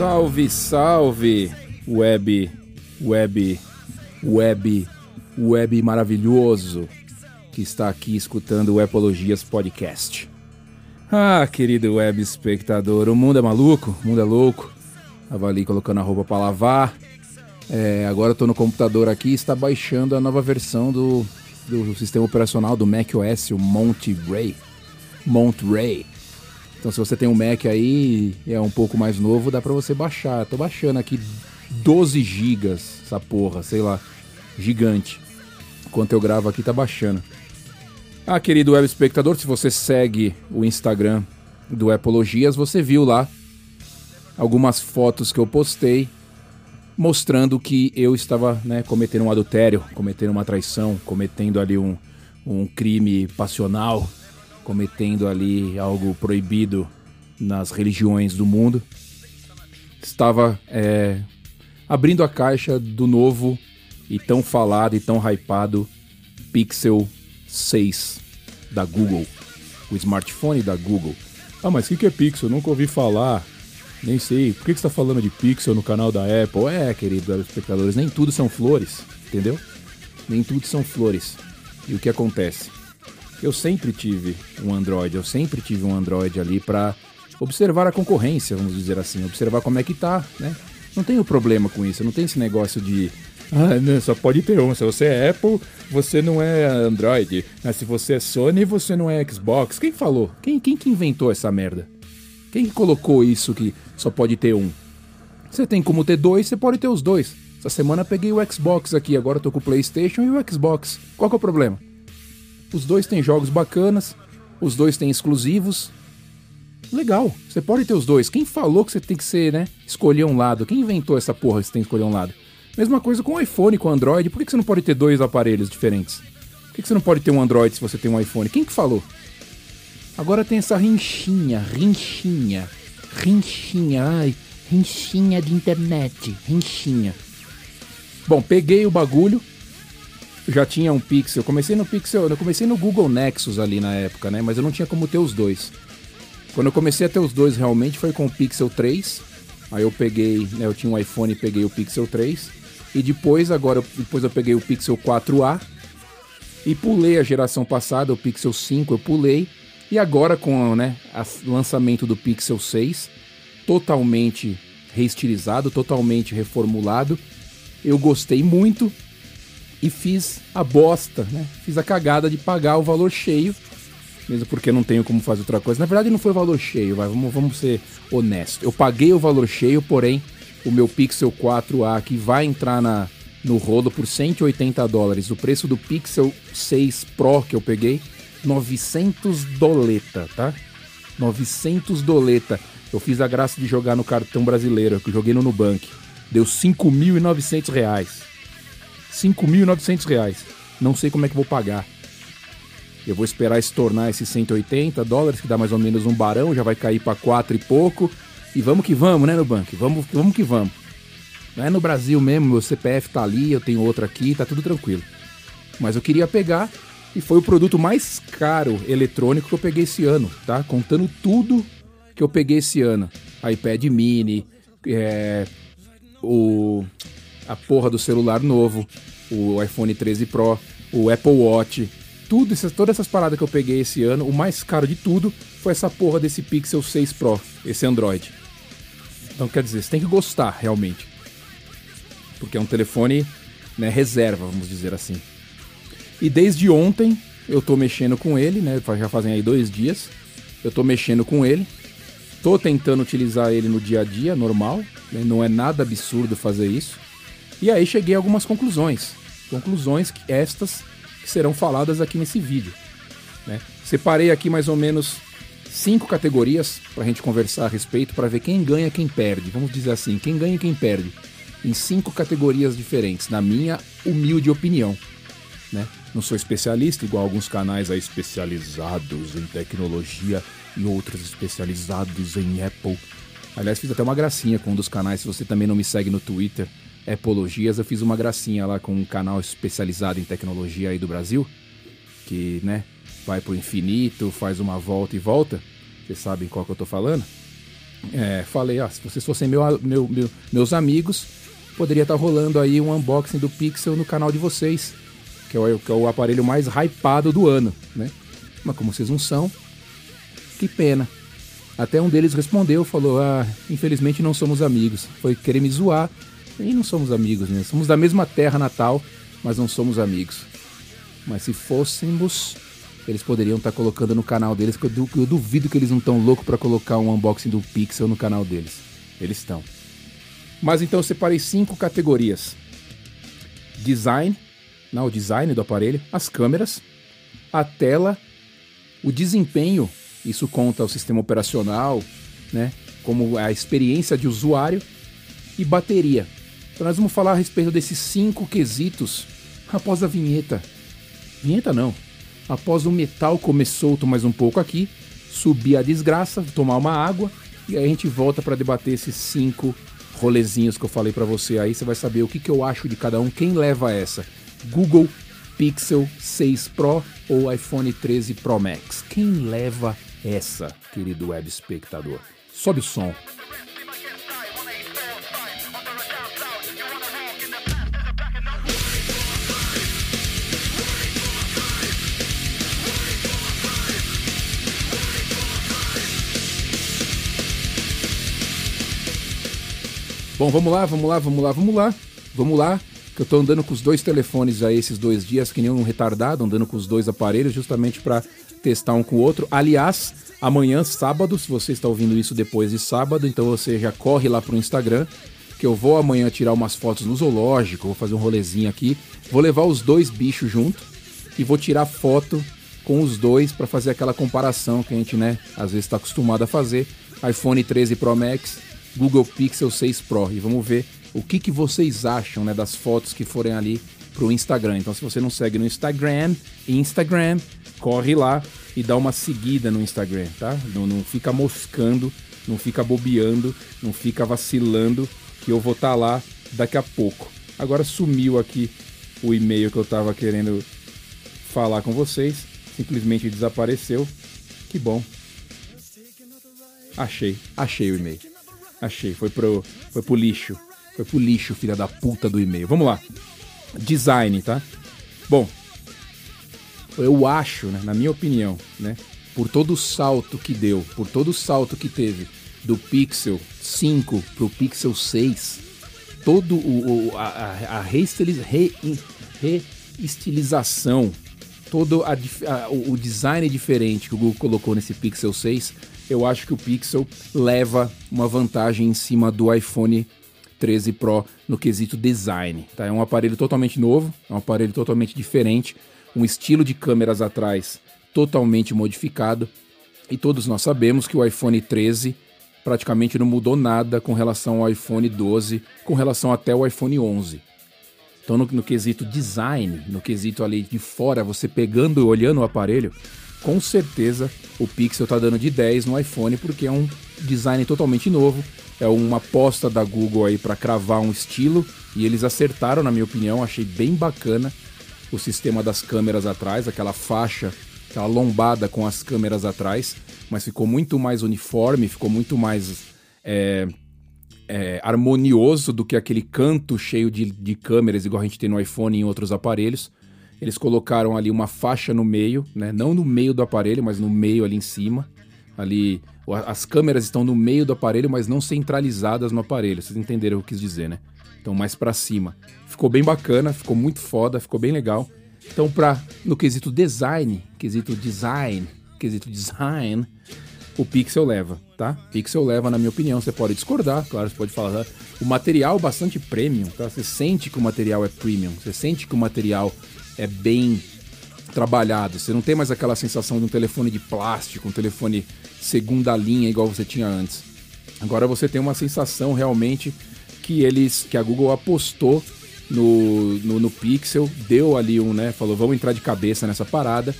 Salve, salve, web, web, web, web maravilhoso que está aqui escutando o Epologias Podcast. Ah, querido web espectador, o mundo é maluco, o mundo é louco. Tava ali colocando a roupa para lavar. É, agora eu tô no computador aqui está baixando a nova versão do, do sistema operacional do macOS, o Monterey. Monterey. Então se você tem um Mac aí e é um pouco mais novo, dá para você baixar. Tô baixando aqui 12 gigas, essa porra, sei lá, gigante. Enquanto eu gravo aqui tá baixando. Ah, querido web espectador, se você segue o Instagram do Epologias, você viu lá algumas fotos que eu postei mostrando que eu estava né, cometendo um adultério, cometendo uma traição, cometendo ali um, um crime passional cometendo ali algo proibido nas religiões do mundo, estava é, abrindo a caixa do novo e tão falado e tão hypado Pixel 6 da Google, o smartphone da Google. Ah, mas o que é Pixel? nunca ouvi falar. Nem sei. Por que você está falando de Pixel no canal da Apple? É, queridos espectadores, nem tudo são flores, entendeu? Nem tudo são flores. E o que acontece? Eu sempre tive um Android, eu sempre tive um Android ali para observar a concorrência, vamos dizer assim, observar como é que tá, né? Não tenho problema com isso, não tem esse negócio de ah, não, só pode ter um. Se você é Apple, você não é Android. Mas se você é Sony, você não é Xbox. Quem falou? Quem, quem que inventou essa merda? Quem que colocou isso que só pode ter um? Você tem como ter dois, você pode ter os dois. Essa semana peguei o Xbox aqui, agora tô com o PlayStation e o Xbox. Qual que é o problema? Os dois têm jogos bacanas, os dois têm exclusivos. Legal, você pode ter os dois. Quem falou que você tem que ser, né? Escolher um lado? Quem inventou essa porra que você tem que escolher um lado? Mesma coisa com o iPhone, com o Android. Por que você não pode ter dois aparelhos diferentes? Por que você não pode ter um Android se você tem um iPhone? Quem que falou? Agora tem essa rinchinha, rinchinha, rinchinha, ai, rinchinha de internet, rinchinha. Bom, peguei o bagulho, já tinha um Pixel. Comecei no Pixel, eu comecei no Google Nexus ali na época, né? Mas eu não tinha como ter os dois. Quando eu comecei a ter os dois realmente foi com o Pixel 3. Aí eu peguei, né, eu tinha um iPhone e peguei o Pixel 3. E depois, agora, depois eu peguei o Pixel 4A e pulei a geração passada, o Pixel 5 eu pulei. E agora com né, o lançamento do Pixel 6, totalmente reestilizado, totalmente reformulado, eu gostei muito e fiz a bosta, né? Fiz a cagada de pagar o valor cheio, mesmo porque não tenho como fazer outra coisa. Na verdade, não foi o valor cheio, vai, vamos, vamos ser honestos. Eu paguei o valor cheio, porém, o meu Pixel 4A que vai entrar na, no rolo por 180 dólares. O preço do Pixel 6 Pro que eu peguei, 900 doleta, tá? 900 doleta. Eu fiz a graça de jogar no cartão brasileiro, que eu joguei no Nubank. Deu 5.900 reais. 5.900 reais. Não sei como é que vou pagar. Eu vou esperar estornar esses 180 dólares, que dá mais ou menos um barão, já vai cair para 4 e pouco. E vamos que vamos, né, no banco? Vamos, vamos que vamos. Não é no Brasil mesmo, meu CPF tá ali, eu tenho outro aqui, tá tudo tranquilo. Mas eu queria pegar e foi o produto mais caro eletrônico que eu peguei esse ano, tá? Contando tudo que eu peguei esse ano. iPad mini, é, o a porra do celular novo, o iPhone 13 Pro, o Apple Watch, tudo todas essas paradas que eu peguei esse ano, o mais caro de tudo foi essa porra desse Pixel 6 Pro, esse Android. Então quer dizer, você tem que gostar realmente. Porque é um telefone né, reserva, vamos dizer assim. E desde ontem eu tô mexendo com ele, né? Já fazem aí dois dias. Eu tô mexendo com ele. Tô tentando utilizar ele no dia a dia, normal. Né? Não é nada absurdo fazer isso. E aí cheguei a algumas conclusões. Conclusões que estas que serão faladas aqui nesse vídeo. Né? Separei aqui mais ou menos cinco categorias para a gente conversar a respeito, para ver quem ganha quem perde. Vamos dizer assim, quem ganha e quem perde. Em cinco categorias diferentes, na minha humilde opinião. Né? Não sou especialista, igual alguns canais aí especializados em tecnologia e outros especializados em Apple. Aliás, fiz até uma gracinha com um dos canais. Se você também não me segue no Twitter, Epologias, eu fiz uma gracinha lá com um canal especializado em tecnologia aí do Brasil, que, né, vai pro infinito, faz uma volta e volta. Vocês sabem qual que eu tô falando? É, falei, ó, se vocês fossem meu, meu, meu, meus amigos, poderia estar tá rolando aí um unboxing do Pixel no canal de vocês, que é o, que é o aparelho mais hypado do ano, né? Mas como vocês não são, que pena. Até um deles respondeu, falou: Ah, infelizmente não somos amigos. Foi querer me zoar. E não somos amigos, né? Somos da mesma terra natal, mas não somos amigos. Mas se fôssemos, eles poderiam estar tá colocando no canal deles, que eu, eu duvido que eles não estão loucos para colocar um unboxing do Pixel no canal deles. Eles estão. Mas então eu separei cinco categorias: design, não, o design do aparelho, as câmeras, a tela, o desempenho, isso conta o sistema operacional, né? Como a experiência de usuário e bateria. Então nós vamos falar a respeito desses cinco quesitos após a vinheta. Vinheta não, Após o metal comer solto mais um pouco aqui, subir a desgraça, tomar uma água e aí a gente volta para debater esses cinco rolezinhos que eu falei para você aí. Você vai saber o que, que eu acho de cada um, quem leva essa. Google Pixel 6 Pro ou iPhone 13 Pro Max. Quem leva essa, querido web espectador? Sobe o som. Bom, vamos lá, vamos lá, vamos lá, vamos lá. Vamos lá, que eu tô andando com os dois telefones aí esses dois dias, que nem um retardado, andando com os dois aparelhos, justamente para testar um com o outro. Aliás, amanhã, sábado, se você está ouvindo isso depois de sábado, então você já corre lá pro Instagram, que eu vou amanhã tirar umas fotos no zoológico, vou fazer um rolezinho aqui, vou levar os dois bichos junto e vou tirar foto com os dois para fazer aquela comparação que a gente, né, às vezes está acostumado a fazer. iPhone 13 Pro Max Google Pixel 6 Pro. E vamos ver o que, que vocês acham né, das fotos que forem ali pro Instagram. Então, se você não segue no Instagram, Instagram, corre lá e dá uma seguida no Instagram, tá? Não, não fica moscando, não fica bobeando, não fica vacilando, que eu vou estar tá lá daqui a pouco. Agora sumiu aqui o e-mail que eu estava querendo falar com vocês, simplesmente desapareceu. Que bom. Achei, achei o e-mail. Achei, foi pro, foi pro lixo. Foi pro lixo, filha da puta do e-mail. Vamos lá. Design, tá? Bom, eu acho, né, na minha opinião, né, por todo o salto que deu, por todo o salto que teve do Pixel 5 pro Pixel 6, todo o, o a, a reestilização, todo a, a, o design diferente que o Google colocou nesse Pixel 6 eu acho que o Pixel leva uma vantagem em cima do iPhone 13 Pro no quesito design. Tá? É um aparelho totalmente novo, é um aparelho totalmente diferente, um estilo de câmeras atrás totalmente modificado. E todos nós sabemos que o iPhone 13 praticamente não mudou nada com relação ao iPhone 12, com relação até o iPhone 11. Então, no, no quesito design, no quesito ali de fora, você pegando e olhando o aparelho, com certeza o Pixel está dando de 10 no iPhone porque é um design totalmente novo, é uma aposta da Google aí para cravar um estilo e eles acertaram na minha opinião, achei bem bacana o sistema das câmeras atrás, aquela faixa, aquela lombada com as câmeras atrás, mas ficou muito mais uniforme, ficou muito mais é, é, harmonioso do que aquele canto cheio de, de câmeras igual a gente tem no iPhone e em outros aparelhos. Eles colocaram ali uma faixa no meio, né? Não no meio do aparelho, mas no meio ali em cima. Ali, as câmeras estão no meio do aparelho, mas não centralizadas no aparelho. Vocês entenderam o que eu quis dizer, né? Então mais para cima. Ficou bem bacana, ficou muito foda, ficou bem legal. Então para no quesito design, quesito design, quesito design, o Pixel leva, tá? Pixel leva, na minha opinião, você pode discordar, claro, você pode falar. Tá? O material bastante premium, tá? Você sente que o material é premium, você sente que o material é bem trabalhado. Você não tem mais aquela sensação de um telefone de plástico, um telefone segunda linha igual você tinha antes. Agora você tem uma sensação realmente que eles, que a Google apostou no, no, no Pixel, deu ali um, né? Falou, vamos entrar de cabeça nessa parada.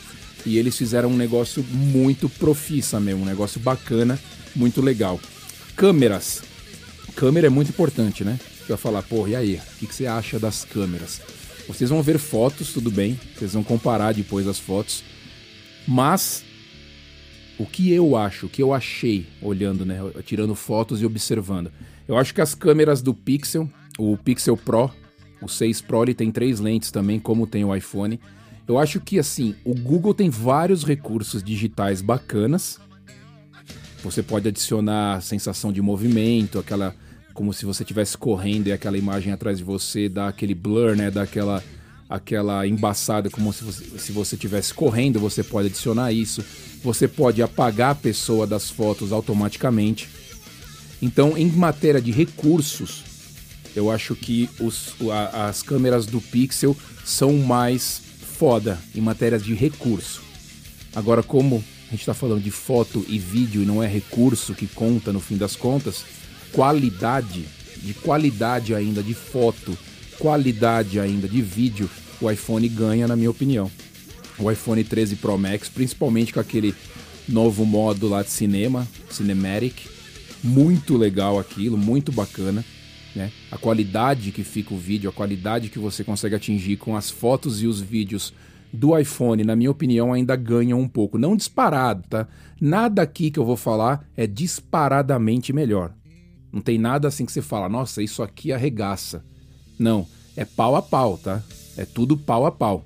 E eles fizeram um negócio muito profissa mesmo, um negócio bacana, muito legal. Câmeras. Câmera é muito importante, né? Você vai falar, porra, e aí? O que, que você acha das câmeras? Vocês vão ver fotos, tudo bem. Vocês vão comparar depois as fotos. Mas o que eu acho, o que eu achei olhando, né, tirando fotos e observando. Eu acho que as câmeras do Pixel, o Pixel Pro, o 6 Pro, ele tem três lentes também, como tem o iPhone. Eu acho que assim, o Google tem vários recursos digitais bacanas. Você pode adicionar sensação de movimento, aquela como se você estivesse correndo e aquela imagem atrás de você dá aquele blur, né, dá aquela aquela embaçada como se você se você estivesse correndo, você pode adicionar isso. Você pode apagar a pessoa das fotos automaticamente. Então, em matéria de recursos, eu acho que os, a, as câmeras do Pixel são mais foda em matéria de recurso. Agora, como a gente está falando de foto e vídeo e não é recurso que conta no fim das contas, qualidade, de qualidade ainda de foto, qualidade ainda de vídeo, o iPhone ganha, na minha opinião. O iPhone 13 Pro Max, principalmente com aquele novo modo lá de cinema, Cinematic, muito legal aquilo, muito bacana. Né? A qualidade que fica o vídeo, a qualidade que você consegue atingir com as fotos e os vídeos do iPhone, na minha opinião, ainda ganham um pouco. Não disparado, tá? Nada aqui que eu vou falar é disparadamente melhor. Não tem nada assim que você fala, nossa, isso aqui arregaça. Não, é pau a pau, tá? É tudo pau a pau.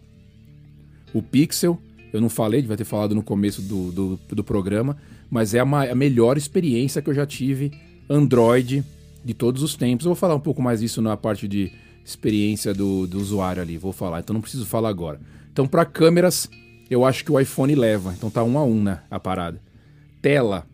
O Pixel, eu não falei, devia ter falado no começo do, do, do programa, mas é a, a, melhor experiência que eu já tive Android de todos os tempos. Eu vou falar um pouco mais disso na parte de experiência do, do usuário ali, vou falar, então não preciso falar agora. Então, para câmeras, eu acho que o iPhone leva, então tá um a um, né, a parada. Tela,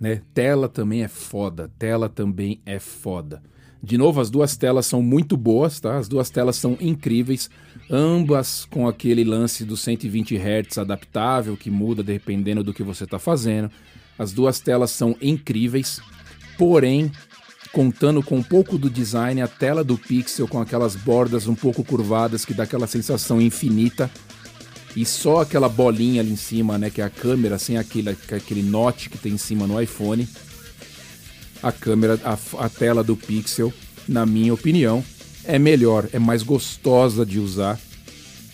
né? Tela também é foda, tela também é foda. De novo, as duas telas são muito boas, tá? As duas telas são incríveis, ambas com aquele lance do 120 Hz adaptável que muda dependendo do que você está fazendo. As duas telas são incríveis, porém, contando com um pouco do design, a tela do Pixel com aquelas bordas um pouco curvadas que dá aquela sensação infinita e só aquela bolinha ali em cima, né, que é a câmera sem aquele aquele note que tem em cima no iPhone a câmera, a, a tela do Pixel, na minha opinião, é melhor, é mais gostosa de usar,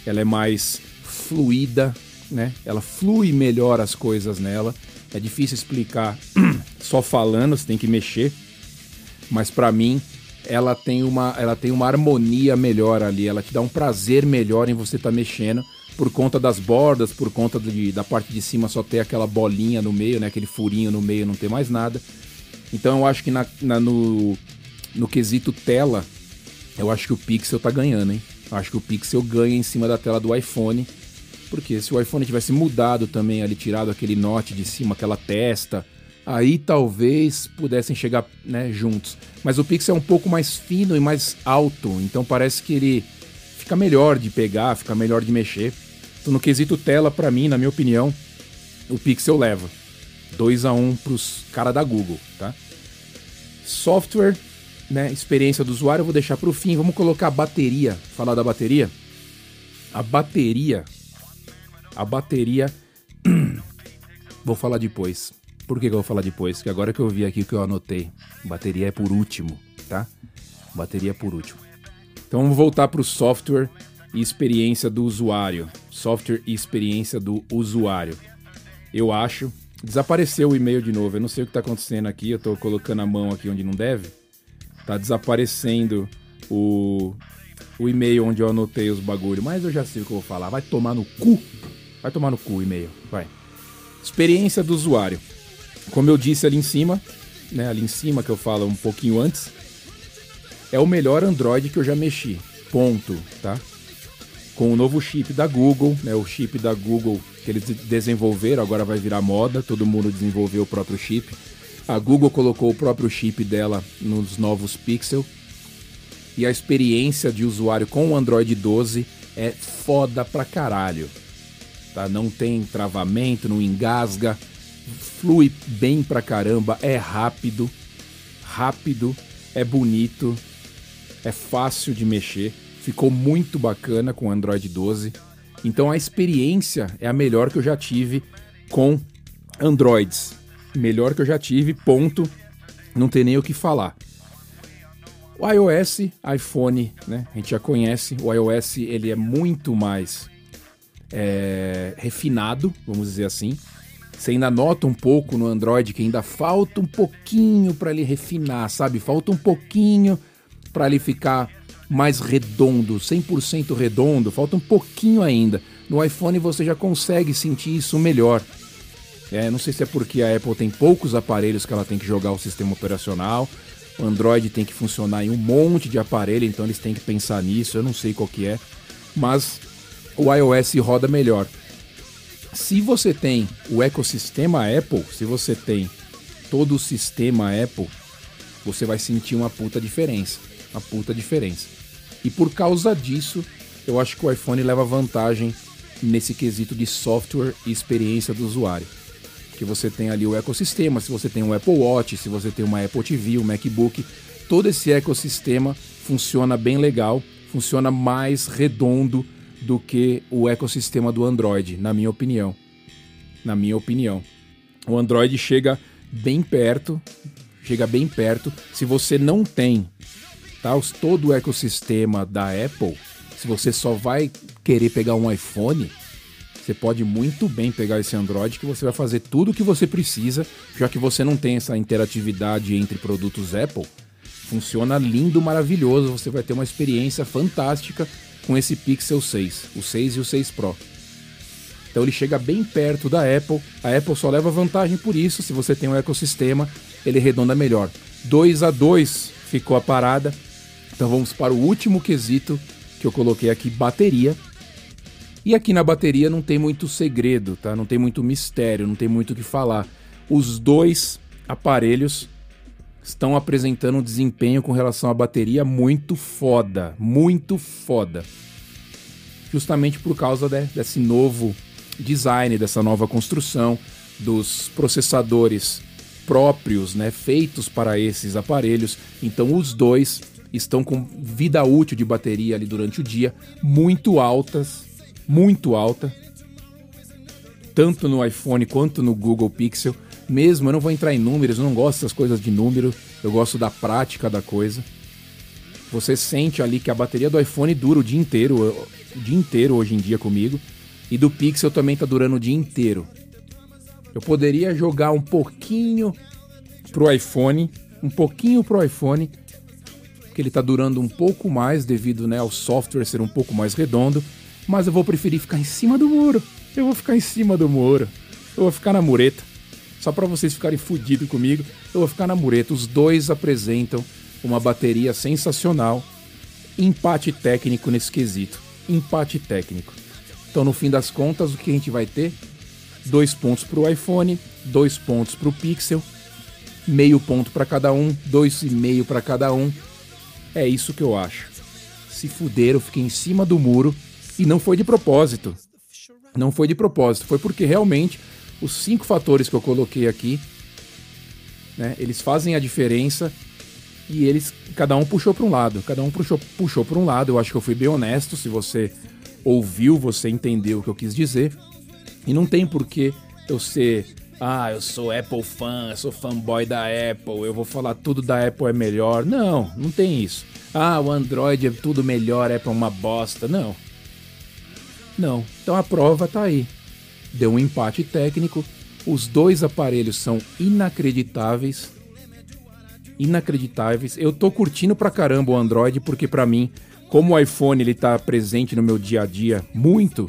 ela é mais fluida, né? Ela flui melhor as coisas nela. É difícil explicar só falando, você tem que mexer. Mas para mim, ela tem uma ela tem uma harmonia melhor ali, ela te dá um prazer melhor em você estar tá mexendo por conta das bordas, por conta de, da parte de cima só ter aquela bolinha no meio, né, aquele furinho no meio, não ter mais nada. Então eu acho que na, na, no, no quesito tela, eu acho que o Pixel tá ganhando, hein? Eu acho que o Pixel ganha em cima da tela do iPhone. Porque se o iPhone tivesse mudado também ali, tirado aquele note de cima, aquela testa, aí talvez pudessem chegar né, juntos. Mas o Pixel é um pouco mais fino e mais alto, então parece que ele fica melhor de pegar, fica melhor de mexer. No quesito tela, para mim, na minha opinião, o Pixel leva. 2 a 1 um pros cara da Google, tá? Software, né, experiência do usuário, eu vou deixar para o fim. Vamos colocar a bateria, falar da bateria. A bateria, a bateria, vou falar depois. Por que, que eu vou falar depois? Porque agora que eu vi aqui que eu anotei, bateria é por último, tá? Bateria é por último. Então vamos voltar para o software e experiência do usuário. Software e experiência do usuário. Eu acho Desapareceu o e-mail de novo. Eu não sei o que está acontecendo aqui. Eu estou colocando a mão aqui onde não deve. Tá desaparecendo o, o e-mail onde eu anotei os bagulho. Mas eu já sei o que eu vou falar. Vai tomar no cu. Vai tomar no cu o e-mail. Vai. Experiência do usuário. Como eu disse ali em cima, né? Ali em cima que eu falo um pouquinho antes. É o melhor Android que eu já mexi. Ponto, tá? Com o novo chip da Google, né? O chip da Google que eles desenvolveram, agora vai virar moda, todo mundo desenvolveu o próprio chip. A Google colocou o próprio chip dela nos novos Pixel. E a experiência de usuário com o Android 12 é foda pra caralho. Tá? Não tem travamento, não engasga, flui bem pra caramba, é rápido, rápido, é bonito, é fácil de mexer. Ficou muito bacana com o Android 12. Então a experiência é a melhor que eu já tive com Androids. Melhor que eu já tive, ponto. Não tem nem o que falar. O iOS, iPhone, né? A gente já conhece. O iOS ele é muito mais é, refinado, vamos dizer assim. Você ainda nota um pouco no Android que ainda falta um pouquinho para ele refinar, sabe? Falta um pouquinho para ele ficar mais redondo, 100% redondo, falta um pouquinho ainda. No iPhone você já consegue sentir isso melhor. É, não sei se é porque a Apple tem poucos aparelhos que ela tem que jogar o sistema operacional, o Android tem que funcionar em um monte de aparelho, então eles têm que pensar nisso, eu não sei qual que é, mas o iOS roda melhor. Se você tem o ecossistema Apple, se você tem todo o sistema Apple, você vai sentir uma puta diferença, uma puta diferença. E por causa disso, eu acho que o iPhone leva vantagem nesse quesito de software e experiência do usuário que você tem ali o ecossistema, se você tem um Apple Watch, se você tem uma Apple TV, um MacBook, todo esse ecossistema funciona bem legal, funciona mais redondo do que o ecossistema do Android, na minha opinião. Na minha opinião. O Android chega bem perto, chega bem perto. Se você não tem todo o ecossistema da Apple, se você só vai querer pegar um iPhone, você pode muito bem pegar esse Android que você vai fazer tudo o que você precisa, já que você não tem essa interatividade entre produtos Apple. Funciona lindo, maravilhoso, você vai ter uma experiência fantástica com esse Pixel 6, o 6 e o 6 Pro. Então ele chega bem perto da Apple. A Apple só leva vantagem por isso. Se você tem um ecossistema, ele redonda melhor. 2 a 2 ficou a parada. Então vamos para o último quesito que eu coloquei aqui, bateria. E aqui na bateria não tem muito segredo, tá? Não tem muito mistério, não tem muito o que falar. Os dois aparelhos estão apresentando um desempenho com relação à bateria muito foda, muito foda. Justamente por causa de, desse novo design, dessa nova construção, dos processadores próprios, né, feitos para esses aparelhos. Então os dois estão com vida útil de bateria ali durante o dia muito altas, muito alta, tanto no iPhone quanto no Google Pixel. Mesmo, eu não vou entrar em números, eu não gosto dessas coisas de número, eu gosto da prática da coisa. Você sente ali que a bateria do iPhone dura o dia inteiro, o dia inteiro hoje em dia comigo, e do Pixel também tá durando o dia inteiro. Eu poderia jogar um pouquinho pro iPhone, um pouquinho pro iPhone, que ele tá durando um pouco mais devido né, ao software ser um pouco mais redondo, mas eu vou preferir ficar em cima do muro. Eu vou ficar em cima do muro. Eu vou ficar na mureta. Só para vocês ficarem fudidos comigo, eu vou ficar na mureta. Os dois apresentam uma bateria sensacional. Empate técnico nesse quesito. Empate técnico. Então, no fim das contas, o que a gente vai ter? Dois pontos para o iPhone, dois pontos para o Pixel, meio ponto para cada um, dois e meio para cada um. É isso que eu acho. Se fuderam, fiquei em cima do muro e não foi de propósito. Não foi de propósito, foi porque realmente os cinco fatores que eu coloquei aqui, né, eles fazem a diferença e eles cada um puxou para um lado, cada um puxou puxou para um lado. Eu acho que eu fui bem honesto. Se você ouviu, você entendeu o que eu quis dizer. E não tem porquê eu ser, ah, eu sou Apple fã, eu sou fanboy da Apple, eu vou falar tudo da Apple é melhor. Não, não tem isso. Ah, o Android é tudo melhor, Apple é uma bosta. Não. Não. Então a prova está aí. Deu um empate técnico. Os dois aparelhos são inacreditáveis. Inacreditáveis. Eu tô curtindo pra caramba o Android porque para mim, como o iPhone ele tá presente no meu dia a dia muito,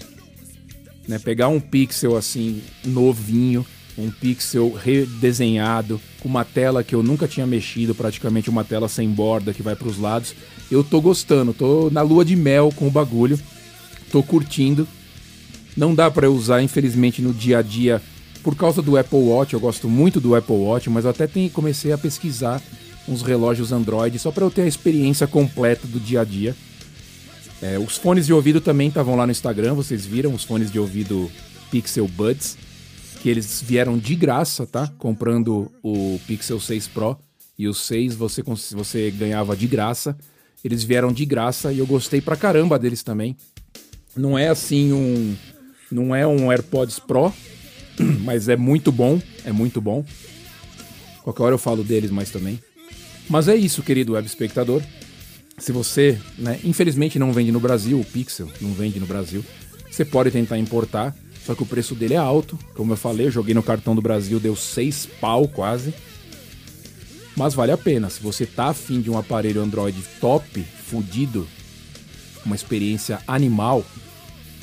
né, pegar um Pixel assim novinho, um Pixel redesenhado, com uma tela que eu nunca tinha mexido, praticamente uma tela sem borda que vai para os lados. Eu tô gostando, tô na lua de mel com o bagulho tô curtindo. Não dá para usar, infelizmente, no dia a dia por causa do Apple Watch. Eu gosto muito do Apple Watch, mas eu até comecei a pesquisar uns relógios Android só para eu ter a experiência completa do dia a dia. É, os fones de ouvido também estavam lá no Instagram, vocês viram os fones de ouvido Pixel Buds, que eles vieram de graça, tá? Comprando o Pixel 6 Pro e o 6 você, você ganhava de graça. Eles vieram de graça e eu gostei pra caramba deles também. Não é assim um. Não é um AirPods Pro, mas é muito bom. É muito bom. Qualquer hora eu falo deles mais também. Mas é isso, querido web espectador. Se você, né, infelizmente não vende no Brasil, o Pixel não vende no Brasil, você pode tentar importar. Só que o preço dele é alto. Como eu falei, eu joguei no cartão do Brasil, deu 6 pau quase. Mas vale a pena. Se você tá afim de um aparelho Android top, fudido, uma experiência animal,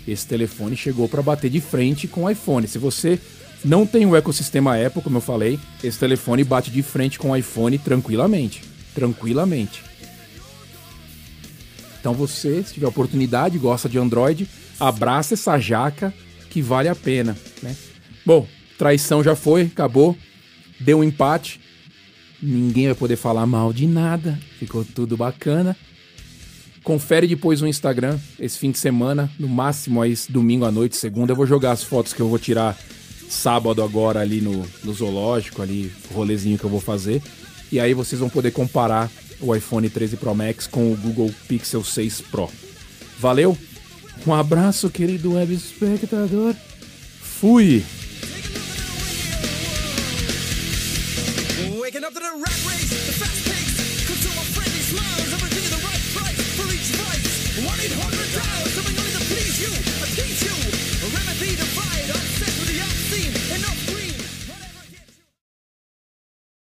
esse telefone chegou para bater de frente com o iPhone. Se você não tem o ecossistema Apple, como eu falei, esse telefone bate de frente com o iPhone tranquilamente. Tranquilamente. Então você, se tiver oportunidade, gosta de Android, abraça essa jaca que vale a pena, né? Bom, traição já foi, acabou, deu um empate. Ninguém vai poder falar mal de nada, ficou tudo bacana. Confere depois o Instagram, esse fim de semana, no máximo aí domingo à noite, segunda. Eu vou jogar as fotos que eu vou tirar sábado agora ali no, no zoológico, ali, rolezinho que eu vou fazer. E aí vocês vão poder comparar o iPhone 13 Pro Max com o Google Pixel 6 Pro. Valeu? Um abraço, querido web espectador. Fui!